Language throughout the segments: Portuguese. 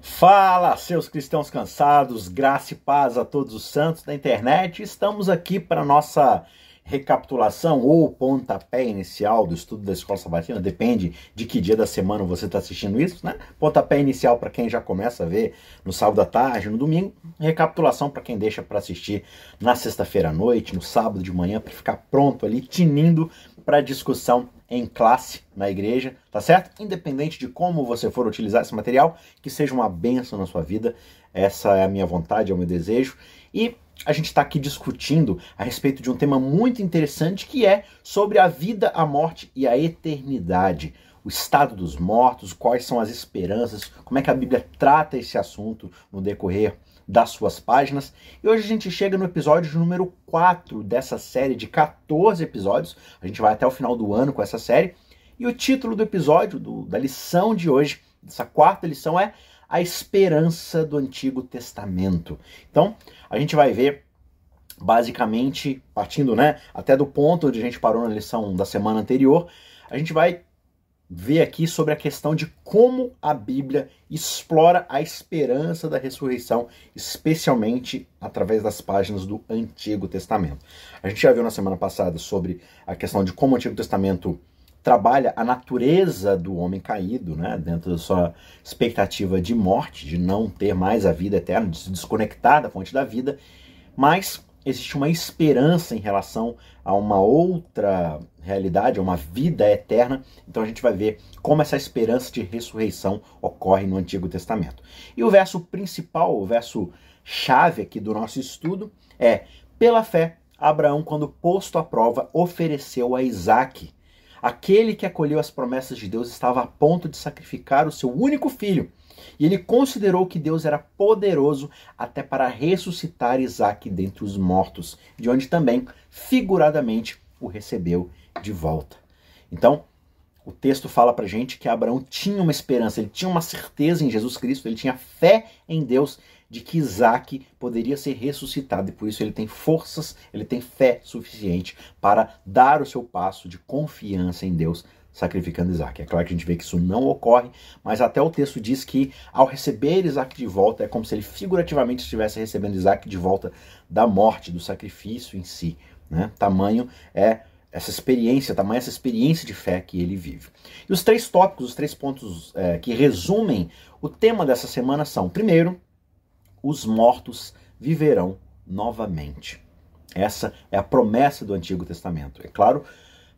Fala, seus cristãos cansados, graça e paz a todos os santos da internet. Estamos aqui para nossa recapitulação ou pontapé inicial do estudo da escola sabatina, depende de que dia da semana você está assistindo isso, né? Pontapé inicial para quem já começa a ver no sábado à tarde, no domingo, recapitulação para quem deixa para assistir na sexta-feira à noite, no sábado de manhã, para ficar pronto ali, tinindo para discussão em classe na igreja, tá certo? Independente de como você for utilizar esse material, que seja uma benção na sua vida, essa é a minha vontade, é o meu desejo. E a gente está aqui discutindo a respeito de um tema muito interessante que é sobre a vida, a morte e a eternidade. O estado dos mortos, quais são as esperanças, como é que a Bíblia trata esse assunto no decorrer das suas páginas. E hoje a gente chega no episódio número 4 dessa série de 14 episódios. A gente vai até o final do ano com essa série. E o título do episódio, do, da lição de hoje, dessa quarta lição, é A Esperança do Antigo Testamento. Então, a gente vai ver basicamente, partindo né, até do ponto onde a gente parou na lição da semana anterior, a gente vai ver aqui sobre a questão de como a Bíblia explora a esperança da ressurreição, especialmente através das páginas do Antigo Testamento. A gente já viu na semana passada sobre a questão de como o Antigo Testamento trabalha a natureza do homem caído, né, dentro da sua expectativa de morte, de não ter mais a vida eterna, de se desconectar da fonte da vida, mas existe uma esperança em relação a uma outra realidade, a uma vida eterna. Então a gente vai ver como essa esperança de ressurreição ocorre no Antigo Testamento. E o verso principal, o verso chave aqui do nosso estudo é: pela fé, Abraão, quando posto à prova, ofereceu a Isaque. Aquele que acolheu as promessas de Deus estava a ponto de sacrificar o seu único filho. E ele considerou que Deus era poderoso até para ressuscitar Isaac dentre os mortos, de onde também, figuradamente, o recebeu de volta. Então, o texto fala para gente que Abraão tinha uma esperança, ele tinha uma certeza em Jesus Cristo, ele tinha fé em Deus de que Isaac poderia ser ressuscitado e por isso ele tem forças, ele tem fé suficiente para dar o seu passo de confiança em Deus sacrificando Isaac. É claro que a gente vê que isso não ocorre, mas até o texto diz que ao receber Isaac de volta, é como se ele figurativamente estivesse recebendo Isaac de volta da morte, do sacrifício em si. Né? Tamanho é essa experiência, tamanho essa experiência de fé que ele vive. E os três tópicos, os três pontos é, que resumem o tema dessa semana são: primeiro, os mortos viverão novamente. Essa é a promessa do Antigo Testamento. É claro,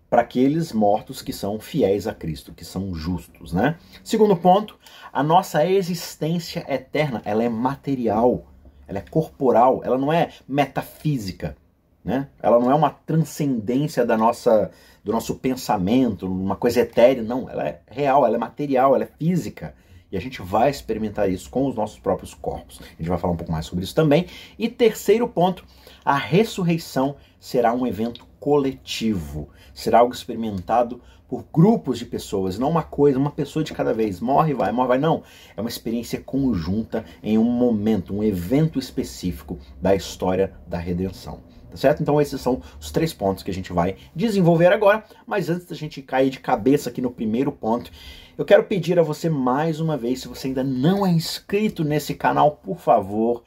para aqueles mortos que são fiéis a Cristo, que são justos, né? Segundo ponto, a nossa existência eterna, ela é material, ela é corporal, ela não é metafísica, né? Ela não é uma transcendência da nossa do nosso pensamento, uma coisa etérea, não, ela é real, ela é material, ela é física. E a gente vai experimentar isso com os nossos próprios corpos. A gente vai falar um pouco mais sobre isso também. E terceiro ponto, a ressurreição será um evento coletivo. Será algo experimentado por grupos de pessoas, não uma coisa, uma pessoa de cada vez. Morre, vai, morre, vai. Não. É uma experiência conjunta em um momento, um evento específico da história da redenção. Tá certo? Então esses são os três pontos que a gente vai desenvolver agora. Mas antes da gente cair de cabeça aqui no primeiro ponto, eu quero pedir a você mais uma vez, se você ainda não é inscrito nesse canal, por favor,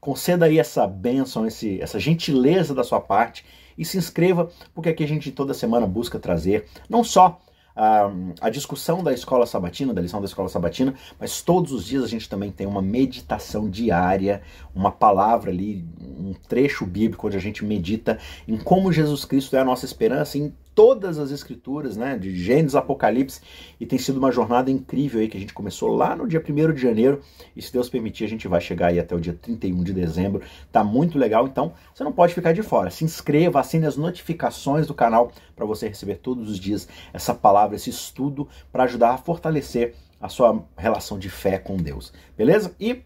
conceda aí essa bênção, esse, essa gentileza da sua parte e se inscreva, porque aqui a gente toda semana busca trazer não só a, a, discussão da escola sabatina, da lição da escola sabatina, mas todos os dias a gente também tem uma meditação diária, uma palavra ali, um trecho bíblico onde a gente medita em como Jesus Cristo é a nossa esperança, em todas as escrituras, né, de Gênesis, Apocalipse, e tem sido uma jornada incrível aí que a gente começou lá no dia 1 de janeiro, e se Deus permitir, a gente vai chegar aí até o dia 31 de dezembro. Tá muito legal, então você não pode ficar de fora. Se inscreva, assine as notificações do canal para você receber todos os dias essa palavra, esse estudo para ajudar a fortalecer a sua relação de fé com Deus. Beleza? E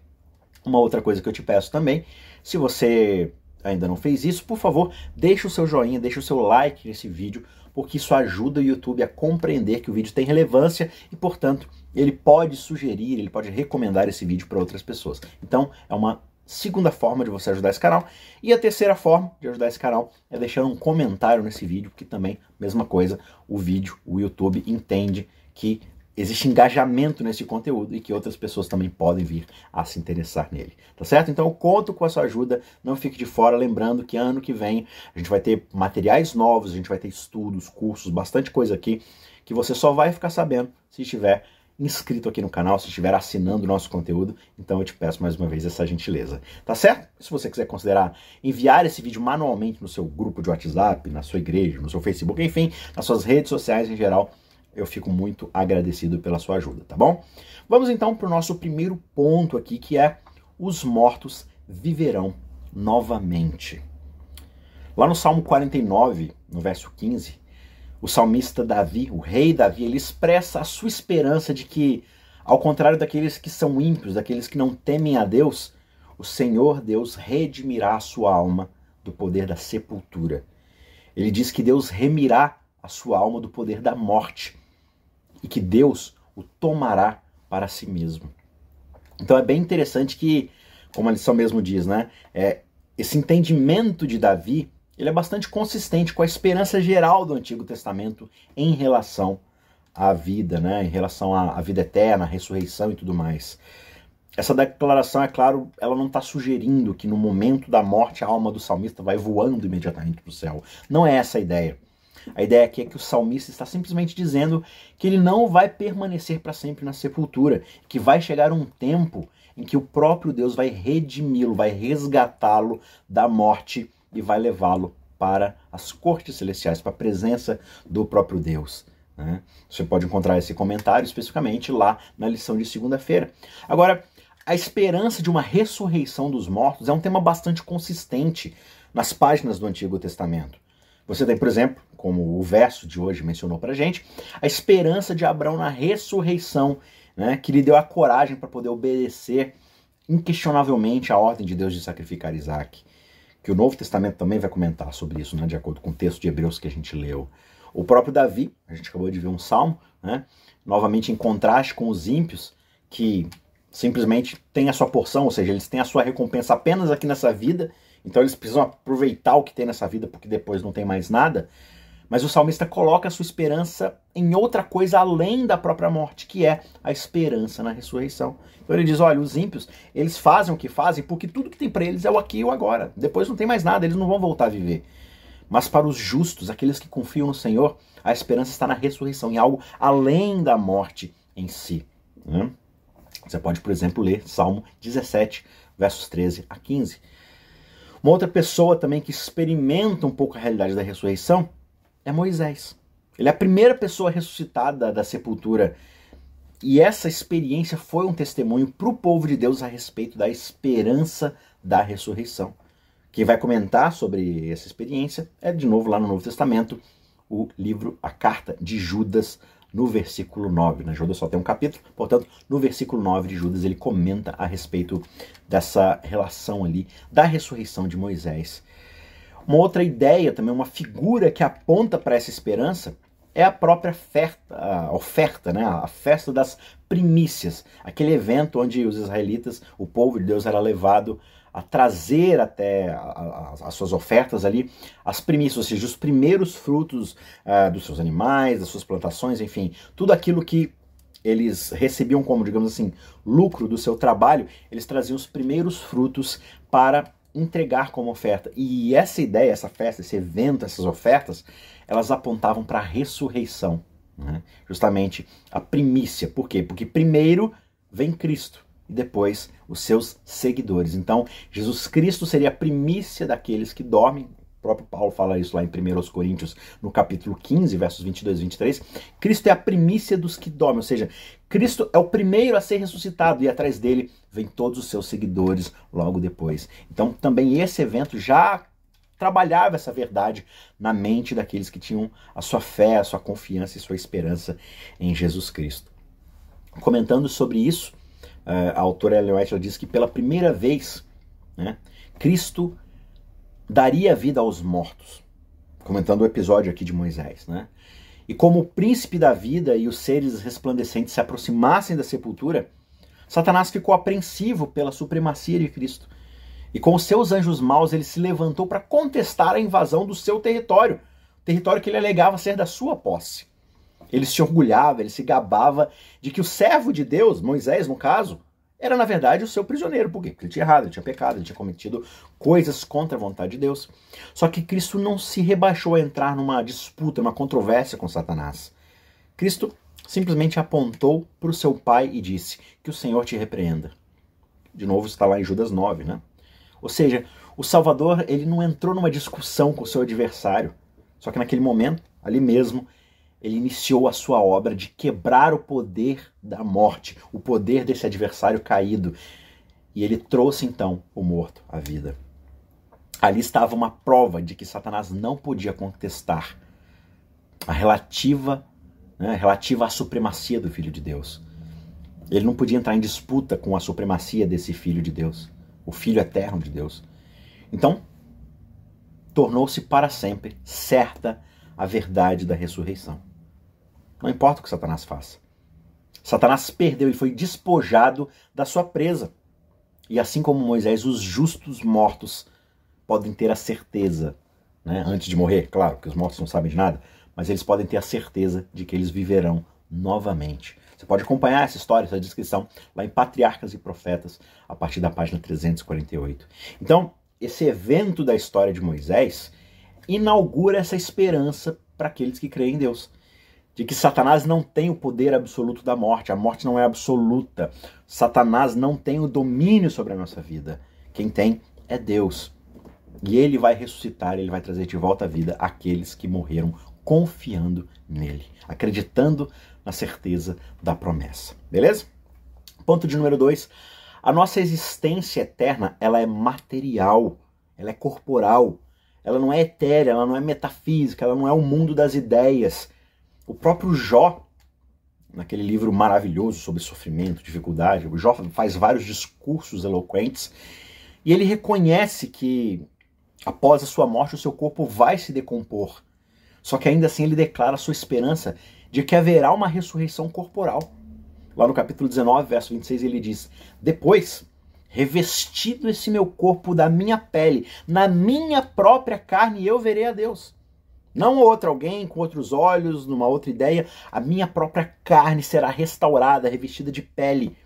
uma outra coisa que eu te peço também, se você ainda não fez isso, por favor, deixe o seu joinha, deixe o seu like nesse vídeo, porque isso ajuda o YouTube a compreender que o vídeo tem relevância e, portanto, ele pode sugerir, ele pode recomendar esse vídeo para outras pessoas. Então, é uma segunda forma de você ajudar esse canal. E a terceira forma de ajudar esse canal é deixando um comentário nesse vídeo, porque também, mesma coisa, o vídeo, o YouTube entende que existe engajamento nesse conteúdo e que outras pessoas também podem vir a se interessar nele, tá certo? Então eu conto com a sua ajuda, não fique de fora, lembrando que ano que vem a gente vai ter materiais novos, a gente vai ter estudos, cursos, bastante coisa aqui que você só vai ficar sabendo se estiver inscrito aqui no canal, se estiver assinando o nosso conteúdo, então eu te peço mais uma vez essa gentileza, tá certo? Se você quiser considerar enviar esse vídeo manualmente no seu grupo de WhatsApp, na sua igreja, no seu Facebook, enfim, nas suas redes sociais em geral, eu fico muito agradecido pela sua ajuda, tá bom? Vamos então para o nosso primeiro ponto aqui, que é os mortos viverão novamente. Lá no Salmo 49, no verso 15, o salmista Davi, o rei Davi, ele expressa a sua esperança de que, ao contrário daqueles que são ímpios, daqueles que não temem a Deus, o Senhor Deus redimirá a sua alma do poder da sepultura. Ele diz que Deus remirá a sua alma do poder da morte e que Deus o tomará para si mesmo. Então é bem interessante que, como a lição mesmo diz, né, é, esse entendimento de Davi ele é bastante consistente com a esperança geral do Antigo Testamento em relação à vida, né, em relação à, à vida eterna, à ressurreição e tudo mais. Essa declaração, é claro, ela não está sugerindo que no momento da morte a alma do salmista vai voando imediatamente para o céu. Não é essa a ideia. A ideia aqui é que o salmista está simplesmente dizendo que ele não vai permanecer para sempre na sepultura, que vai chegar um tempo em que o próprio Deus vai redimi-lo, vai resgatá-lo da morte e vai levá-lo para as cortes celestiais, para a presença do próprio Deus. Né? Você pode encontrar esse comentário especificamente lá na lição de segunda-feira. Agora, a esperança de uma ressurreição dos mortos é um tema bastante consistente nas páginas do Antigo Testamento. Você tem, por exemplo, como o verso de hoje mencionou para gente, a esperança de Abraão na ressurreição, né, que lhe deu a coragem para poder obedecer inquestionavelmente a ordem de Deus de sacrificar Isaac. Que o Novo Testamento também vai comentar sobre isso, né, de acordo com o texto de Hebreus que a gente leu. O próprio Davi, a gente acabou de ver um salmo, né, novamente em contraste com os ímpios, que simplesmente têm a sua porção, ou seja, eles têm a sua recompensa apenas aqui nessa vida então eles precisam aproveitar o que tem nessa vida porque depois não tem mais nada. Mas o salmista coloca a sua esperança em outra coisa além da própria morte, que é a esperança na ressurreição. Então ele diz: olha, os ímpios, eles fazem o que fazem porque tudo que tem para eles é o aqui e o agora. Depois não tem mais nada, eles não vão voltar a viver. Mas para os justos, aqueles que confiam no Senhor, a esperança está na ressurreição, em algo além da morte em si. Né? Você pode, por exemplo, ler Salmo 17, versos 13 a 15. Uma outra pessoa também que experimenta um pouco a realidade da ressurreição é Moisés. Ele é a primeira pessoa ressuscitada da sepultura. E essa experiência foi um testemunho para o povo de Deus a respeito da esperança da ressurreição. Quem vai comentar sobre essa experiência é, de novo, lá no Novo Testamento, o livro A Carta de Judas, no versículo 9. Né? Judas só tem um capítulo, portanto, no versículo 9 de Judas ele comenta a respeito dessa relação ali da ressurreição de Moisés. Uma outra ideia, também uma figura que aponta para essa esperança é a própria oferta, a oferta, né? a festa das primícias, aquele evento onde os israelitas, o povo de Deus era levado a trazer até as suas ofertas ali as primícias, ou seja, os primeiros frutos uh, dos seus animais, das suas plantações, enfim, tudo aquilo que eles recebiam como, digamos assim, lucro do seu trabalho, eles traziam os primeiros frutos para entregar como oferta. E essa ideia, essa festa, esse evento, essas ofertas, elas apontavam para a ressurreição. Né? Justamente a primícia. Por quê? Porque primeiro vem Cristo e depois os seus seguidores. Então, Jesus Cristo seria a primícia daqueles que dormem. O próprio Paulo fala isso lá em 1 Coríntios, no capítulo 15, versos 22 e 23. Cristo é a primícia dos que dormem, ou seja, Cristo é o primeiro a ser ressuscitado e atrás dele vem todos os seus seguidores logo depois. Então, também esse evento já trabalhava essa verdade na mente daqueles que tinham a sua fé, a sua confiança e sua esperança em Jesus Cristo. Comentando sobre isso, a autora Ellen White diz que pela primeira vez né, Cristo daria vida aos mortos, comentando o episódio aqui de Moisés. Né? E como o príncipe da vida e os seres resplandecentes se aproximassem da sepultura, Satanás ficou apreensivo pela supremacia de Cristo. E com os seus anjos maus, ele se levantou para contestar a invasão do seu território, território que ele alegava ser da sua posse. Ele se orgulhava, ele se gabava de que o servo de Deus, Moisés no caso, era na verdade o seu prisioneiro. Por? Porque ele tinha errado, ele tinha pecado, ele tinha cometido coisas contra a vontade de Deus. Só que Cristo não se rebaixou a entrar numa disputa, numa controvérsia com Satanás. Cristo simplesmente apontou para o seu pai e disse: Que o Senhor te repreenda. De novo, está lá em Judas 9, né? Ou seja, o Salvador ele não entrou numa discussão com o seu adversário. Só que naquele momento, ali mesmo, ele iniciou a sua obra de quebrar o poder da morte, o poder desse adversário caído. E ele trouxe então o morto à vida. Ali estava uma prova de que Satanás não podia contestar a relativa, né, relativa à supremacia do Filho de Deus. Ele não podia entrar em disputa com a supremacia desse Filho de Deus, o Filho eterno de Deus. Então, tornou-se para sempre certa a verdade da ressurreição. Não importa o que Satanás faça. Satanás perdeu e foi despojado da sua presa. E assim como Moisés, os justos mortos podem ter a certeza, né, antes de morrer, claro, que os mortos não sabem de nada, mas eles podem ter a certeza de que eles viverão novamente. Você pode acompanhar essa história, essa descrição, lá em Patriarcas e Profetas, a partir da página 348. Então, esse evento da história de Moisés inaugura essa esperança para aqueles que creem em Deus de que Satanás não tem o poder absoluto da morte, a morte não é absoluta. Satanás não tem o domínio sobre a nossa vida. Quem tem é Deus. E ele vai ressuscitar, ele vai trazer de volta à vida aqueles que morreram confiando nele, acreditando na certeza da promessa. Beleza? Ponto de número dois. A nossa existência eterna, ela é material, ela é corporal, ela não é etérea, ela não é metafísica, ela não é o mundo das ideias o próprio Jó, naquele livro maravilhoso sobre sofrimento, dificuldade, o Jó faz vários discursos eloquentes e ele reconhece que após a sua morte o seu corpo vai se decompor. Só que ainda assim ele declara sua esperança de que haverá uma ressurreição corporal. Lá no capítulo 19, verso 26, ele diz: Depois, revestido esse meu corpo da minha pele, na minha própria carne, eu verei a Deus. Não outro alguém com outros olhos, numa outra ideia. A minha própria carne será restaurada, revestida de pele.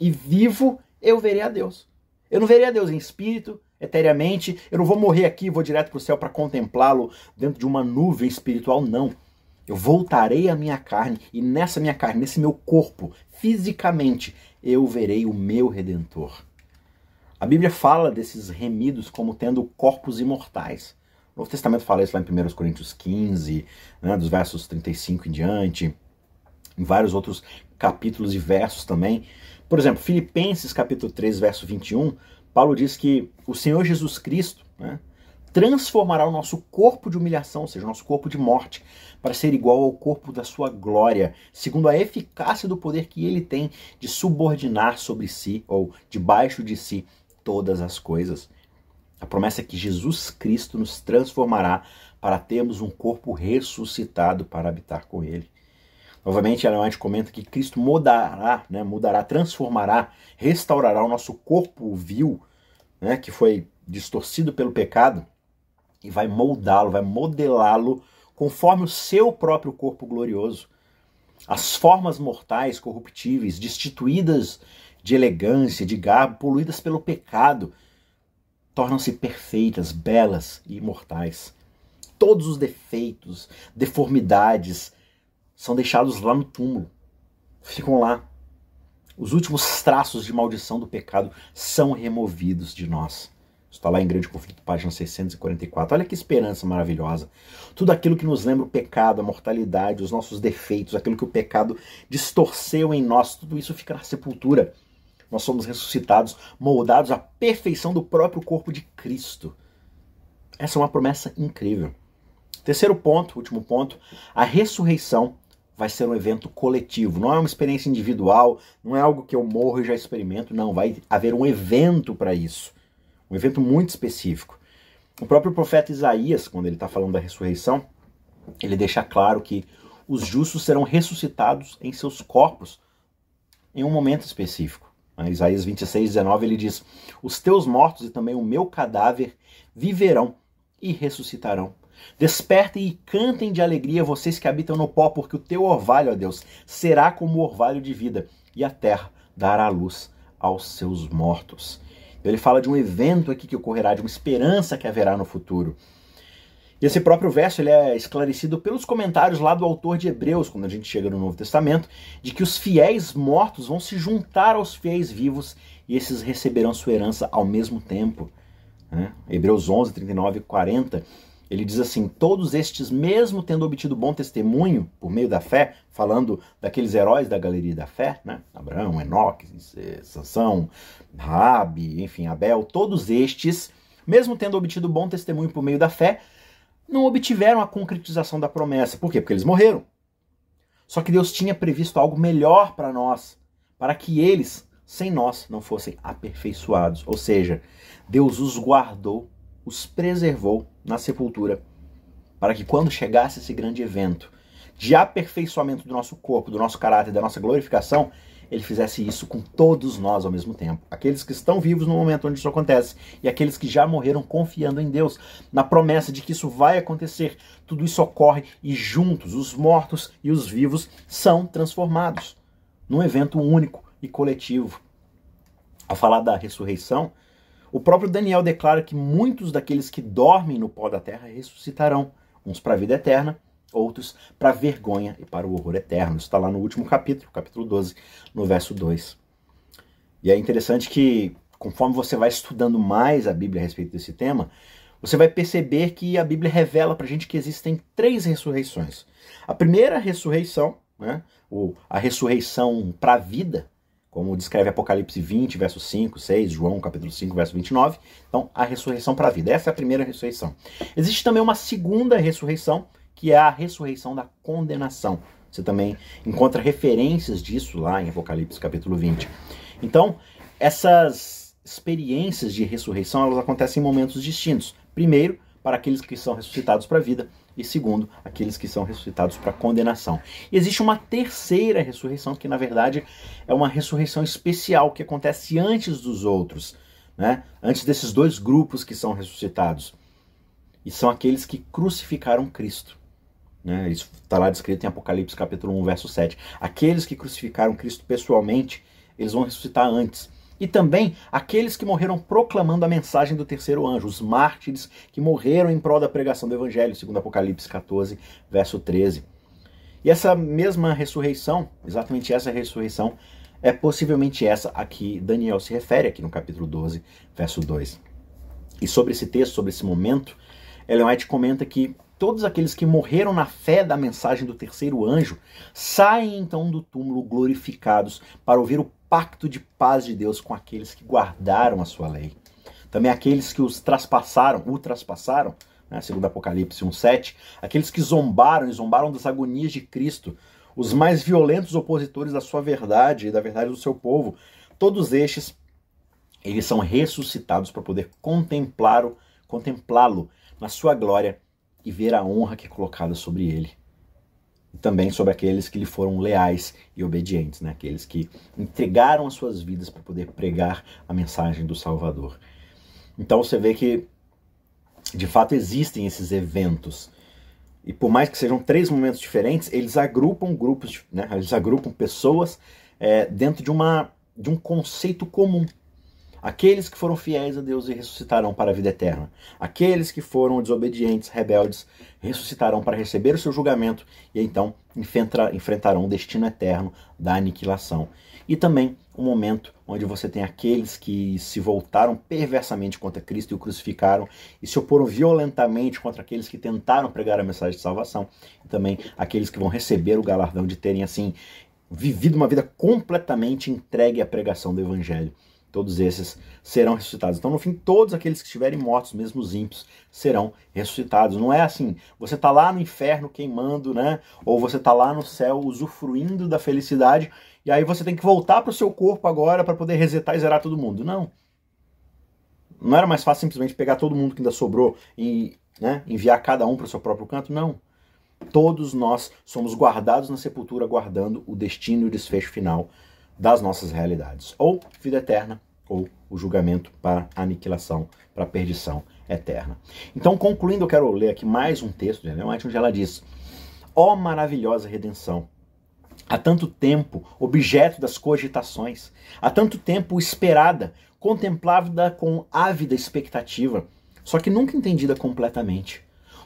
E vivo eu verei a Deus. Eu não verei a Deus em espírito, eteriamente. Eu não vou morrer aqui vou direto para o céu para contemplá-lo dentro de uma nuvem espiritual, não. Eu voltarei à minha carne e nessa minha carne, nesse meu corpo, fisicamente, eu verei o meu redentor. A Bíblia fala desses remidos como tendo corpos imortais. O Novo Testamento fala isso lá em 1 Coríntios 15, né, dos versos 35 em diante, em vários outros capítulos e versos também. Por exemplo, Filipenses capítulo 3, verso 21, Paulo diz que o Senhor Jesus Cristo né, transformará o nosso corpo de humilhação, ou seja, o nosso corpo de morte, para ser igual ao corpo da sua glória, segundo a eficácia do poder que ele tem de subordinar sobre si, ou debaixo de si, todas as coisas. A promessa é que Jesus Cristo nos transformará para termos um corpo ressuscitado para habitar com Ele. Novamente, Ellen White comenta que Cristo mudará, né, mudará, transformará, restaurará o nosso corpo vil, né, que foi distorcido pelo pecado, e vai moldá-lo, vai modelá-lo conforme o seu próprio corpo glorioso. As formas mortais, corruptíveis, destituídas de elegância, de garbo, poluídas pelo pecado, tornam-se perfeitas, belas e imortais. Todos os defeitos, deformidades são deixados lá no túmulo. Ficam lá. Os últimos traços de maldição do pecado são removidos de nós. Está lá em Grande Conflito, página 644. Olha que esperança maravilhosa. Tudo aquilo que nos lembra o pecado, a mortalidade, os nossos defeitos, aquilo que o pecado distorceu em nós, tudo isso fica na sepultura nós somos ressuscitados, moldados à perfeição do próprio corpo de Cristo. Essa é uma promessa incrível. Terceiro ponto, último ponto, a ressurreição vai ser um evento coletivo, não é uma experiência individual, não é algo que eu morro e já experimento, não, vai haver um evento para isso, um evento muito específico. O próprio profeta Isaías, quando ele está falando da ressurreição, ele deixa claro que os justos serão ressuscitados em seus corpos em um momento específico. Em Isaías 26, 19, ele diz: Os teus mortos e também o meu cadáver viverão e ressuscitarão. Despertem e cantem de alegria vocês que habitam no pó, porque o teu orvalho, ó Deus, será como orvalho de vida, e a terra dará luz aos seus mortos. Ele fala de um evento aqui que ocorrerá, de uma esperança que haverá no futuro. E esse próprio verso ele é esclarecido pelos comentários lá do autor de Hebreus, quando a gente chega no Novo Testamento, de que os fiéis mortos vão se juntar aos fiéis vivos e esses receberão sua herança ao mesmo tempo. Né? Hebreus 11, 39 e 40, ele diz assim: Todos estes, mesmo tendo obtido bom testemunho por meio da fé, falando daqueles heróis da galeria da fé, né? Abraão, Enoque, Sansão, Rabi, enfim, Abel, todos estes, mesmo tendo obtido bom testemunho por meio da fé, não obtiveram a concretização da promessa. Por quê? Porque eles morreram. Só que Deus tinha previsto algo melhor para nós, para que eles, sem nós, não fossem aperfeiçoados. Ou seja, Deus os guardou, os preservou na sepultura, para que quando chegasse esse grande evento de aperfeiçoamento do nosso corpo, do nosso caráter, da nossa glorificação, ele fizesse isso com todos nós ao mesmo tempo. Aqueles que estão vivos no momento onde isso acontece e aqueles que já morreram confiando em Deus, na promessa de que isso vai acontecer. Tudo isso ocorre e juntos os mortos e os vivos são transformados num evento único e coletivo. Ao falar da ressurreição, o próprio Daniel declara que muitos daqueles que dormem no pó da terra ressuscitarão, uns para a vida eterna outros para vergonha e para o horror eterno. Isso está lá no último capítulo, capítulo 12, no verso 2. E é interessante que, conforme você vai estudando mais a Bíblia a respeito desse tema, você vai perceber que a Bíblia revela para a gente que existem três ressurreições. A primeira ressurreição, né, ou a ressurreição para a vida, como descreve Apocalipse 20, verso 5, 6, João capítulo 5, verso 29. Então, a ressurreição para a vida. Essa é a primeira ressurreição. Existe também uma segunda ressurreição, que é a ressurreição da condenação. Você também encontra referências disso lá em Apocalipse capítulo 20. Então, essas experiências de ressurreição, elas acontecem em momentos distintos. Primeiro, para aqueles que são ressuscitados para a vida, e segundo, aqueles que são ressuscitados para condenação. E existe uma terceira ressurreição, que na verdade é uma ressurreição especial que acontece antes dos outros, né? antes desses dois grupos que são ressuscitados. E são aqueles que crucificaram Cristo. Né? Isso está lá descrito em Apocalipse capítulo 1, verso 7. Aqueles que crucificaram Cristo pessoalmente, eles vão ressuscitar antes. E também aqueles que morreram proclamando a mensagem do terceiro anjo, os mártires que morreram em prol da pregação do evangelho, segundo Apocalipse 14, verso 13. E essa mesma ressurreição, exatamente essa ressurreição, é possivelmente essa a que Daniel se refere aqui no capítulo 12, verso 2. E sobre esse texto, sobre esse momento, Ellen White comenta que Todos aqueles que morreram na fé da mensagem do terceiro anjo saem então do túmulo glorificados para ouvir o pacto de paz de Deus com aqueles que guardaram a sua lei. Também aqueles que os traspassaram, o traspassaram, né, segundo Apocalipse 1,7, aqueles que zombaram e zombaram das agonias de Cristo, os mais violentos opositores da sua verdade e da verdade do seu povo, todos estes, eles são ressuscitados para poder contemplá-lo contemplá-lo na sua glória e ver a honra que é colocada sobre ele. E também sobre aqueles que lhe foram leais e obedientes, né? aqueles que entregaram as suas vidas para poder pregar a mensagem do Salvador. Então você vê que, de fato, existem esses eventos. E por mais que sejam três momentos diferentes, eles agrupam grupos, né? eles agrupam pessoas é, dentro de, uma, de um conceito comum. Aqueles que foram fiéis a Deus e ressuscitarão para a vida eterna. Aqueles que foram desobedientes, rebeldes, ressuscitarão para receber o seu julgamento e então enfrentarão o destino eterno da aniquilação. E também um momento onde você tem aqueles que se voltaram perversamente contra Cristo e o crucificaram e se oporam violentamente contra aqueles que tentaram pregar a mensagem de salvação. E também aqueles que vão receber o galardão de terem assim vivido uma vida completamente entregue à pregação do evangelho todos esses serão ressuscitados. Então, no fim, todos aqueles que estiverem mortos, mesmo os ímpios, serão ressuscitados. Não é assim, você está lá no inferno queimando, né? Ou você está lá no céu usufruindo da felicidade, e aí você tem que voltar para o seu corpo agora para poder resetar e zerar todo mundo. Não. Não era mais fácil simplesmente pegar todo mundo que ainda sobrou e né, enviar cada um para o seu próprio canto? Não. Todos nós somos guardados na sepultura, guardando o destino e o desfecho final das nossas realidades. Ou vida eterna, ou o julgamento para aniquilação, para perdição eterna. Então, concluindo, eu quero ler aqui mais um texto de Ellen White, onde ela diz: Ó oh, maravilhosa redenção! Há tanto tempo objeto das cogitações, há tanto tempo esperada, contemplada com ávida expectativa, só que nunca entendida completamente.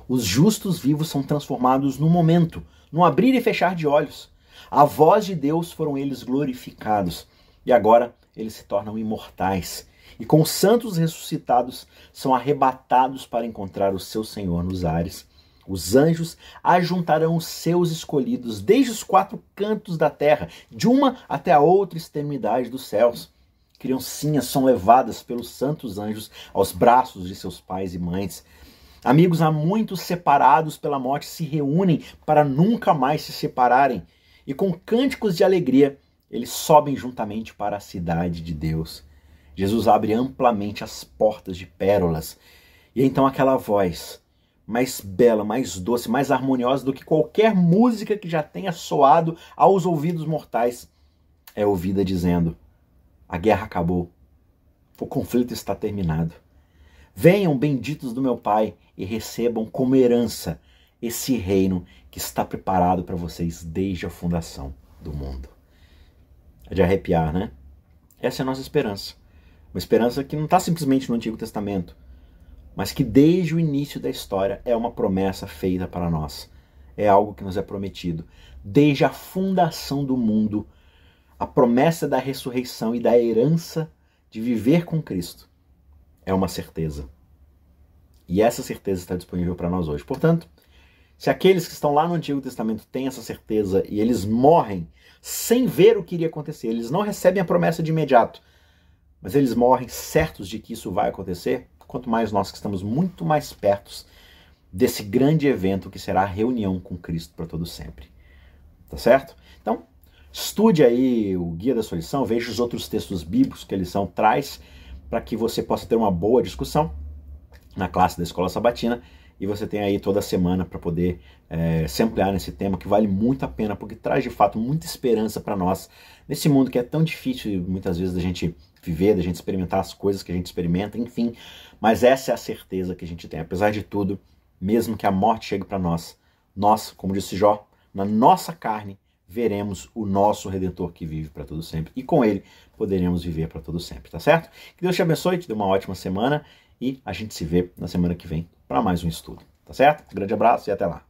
Os justos vivos são transformados no momento, no abrir e fechar de olhos. A voz de Deus foram eles glorificados, e agora eles se tornam imortais. E com os santos ressuscitados são arrebatados para encontrar o seu Senhor nos ares. Os anjos ajuntarão os seus escolhidos desde os quatro cantos da terra, de uma até a outra extremidade dos céus. Criancinhas são levadas pelos santos anjos aos braços de seus pais e mães. Amigos há muitos separados pela morte se reúnem para nunca mais se separarem, e com cânticos de alegria eles sobem juntamente para a cidade de Deus. Jesus abre amplamente as portas de pérolas, e então aquela voz, mais bela, mais doce, mais harmoniosa do que qualquer música que já tenha soado aos ouvidos mortais, é ouvida dizendo: A guerra acabou, o conflito está terminado. Venham, benditos do meu Pai, e recebam como herança esse reino que está preparado para vocês desde a fundação do mundo. É de arrepiar, né? Essa é a nossa esperança. Uma esperança que não está simplesmente no Antigo Testamento, mas que desde o início da história é uma promessa feita para nós. É algo que nos é prometido. Desde a fundação do mundo, a promessa da ressurreição e da herança de viver com Cristo é uma certeza. E essa certeza está disponível para nós hoje. Portanto, se aqueles que estão lá no Antigo Testamento têm essa certeza e eles morrem sem ver o que iria acontecer, eles não recebem a promessa de imediato, mas eles morrem certos de que isso vai acontecer, quanto mais nós que estamos muito mais perto desse grande evento que será a reunião com Cristo para todo sempre. Tá certo? Então, estude aí o Guia da Solução, veja os outros textos bíblicos que a lição traz para que você possa ter uma boa discussão na classe da Escola Sabatina e você tem aí toda semana para poder é, se ampliar nesse tema que vale muito a pena, porque traz de fato muita esperança para nós nesse mundo que é tão difícil muitas vezes da gente viver, da gente experimentar as coisas que a gente experimenta, enfim. Mas essa é a certeza que a gente tem. Apesar de tudo, mesmo que a morte chegue para nós, nós, como disse Jó, na nossa carne veremos o nosso Redentor que vive para todo sempre. E com ele poderemos viver para todo sempre, tá certo? Que Deus te abençoe, te dê uma ótima semana e a gente se vê na semana que vem para mais um estudo, tá certo? Um grande abraço e até lá.